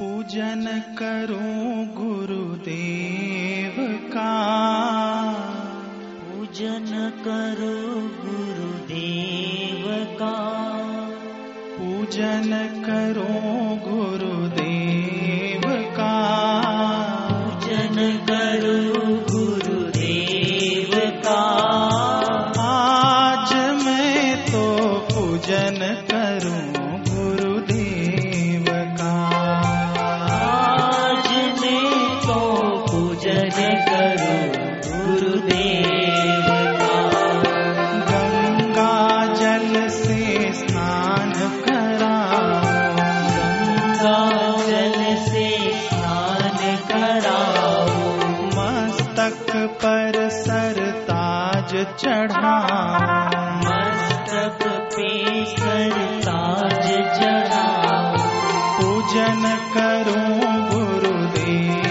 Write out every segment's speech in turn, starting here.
पूजन करूं गुरुदेव का पूजन करो गुरुदेव का पूजन करूं गुरुदेव पूजन करो गुरुदेव का। गंगा जल से स्नान कराऊं गंगा जल से स्नान कराओ। मस्तक पर सरताज चढ़ाऊं मस्तक पे सर ताज चढ़ाओ। पूजन करूँ गुरुदेव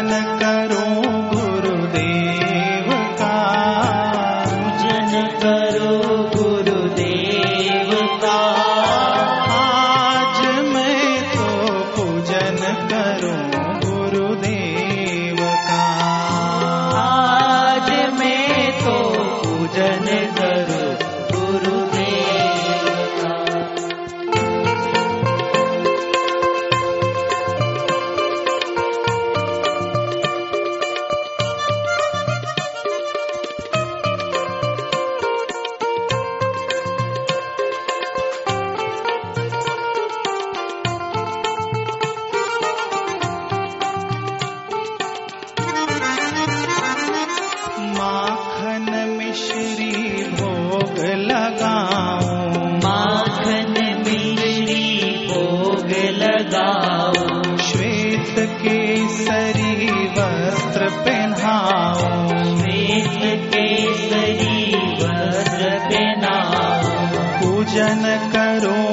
पूजन करूँ गुरुदेव का। पूजन करो गुरुदेव का। आज मैं तो पूजन करो गुरुदेव पूजन करूँ।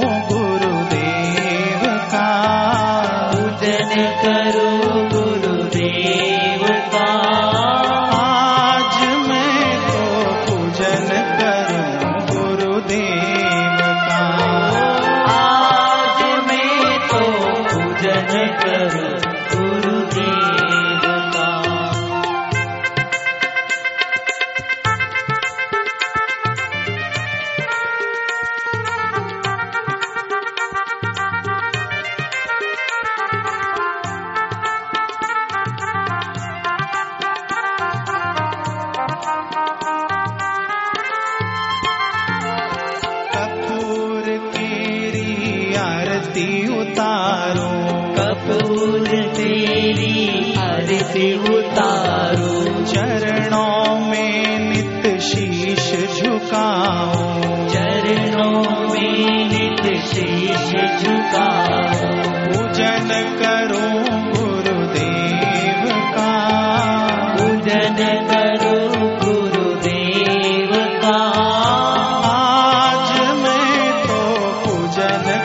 आरती उतारो चरणों में नित शीश झुकाऊं। चरणों में नित शीश झुकाओ पूजन करूँ गुरुदेव का। पूजन करो गुरुदेव का। आज मैं तो पूजन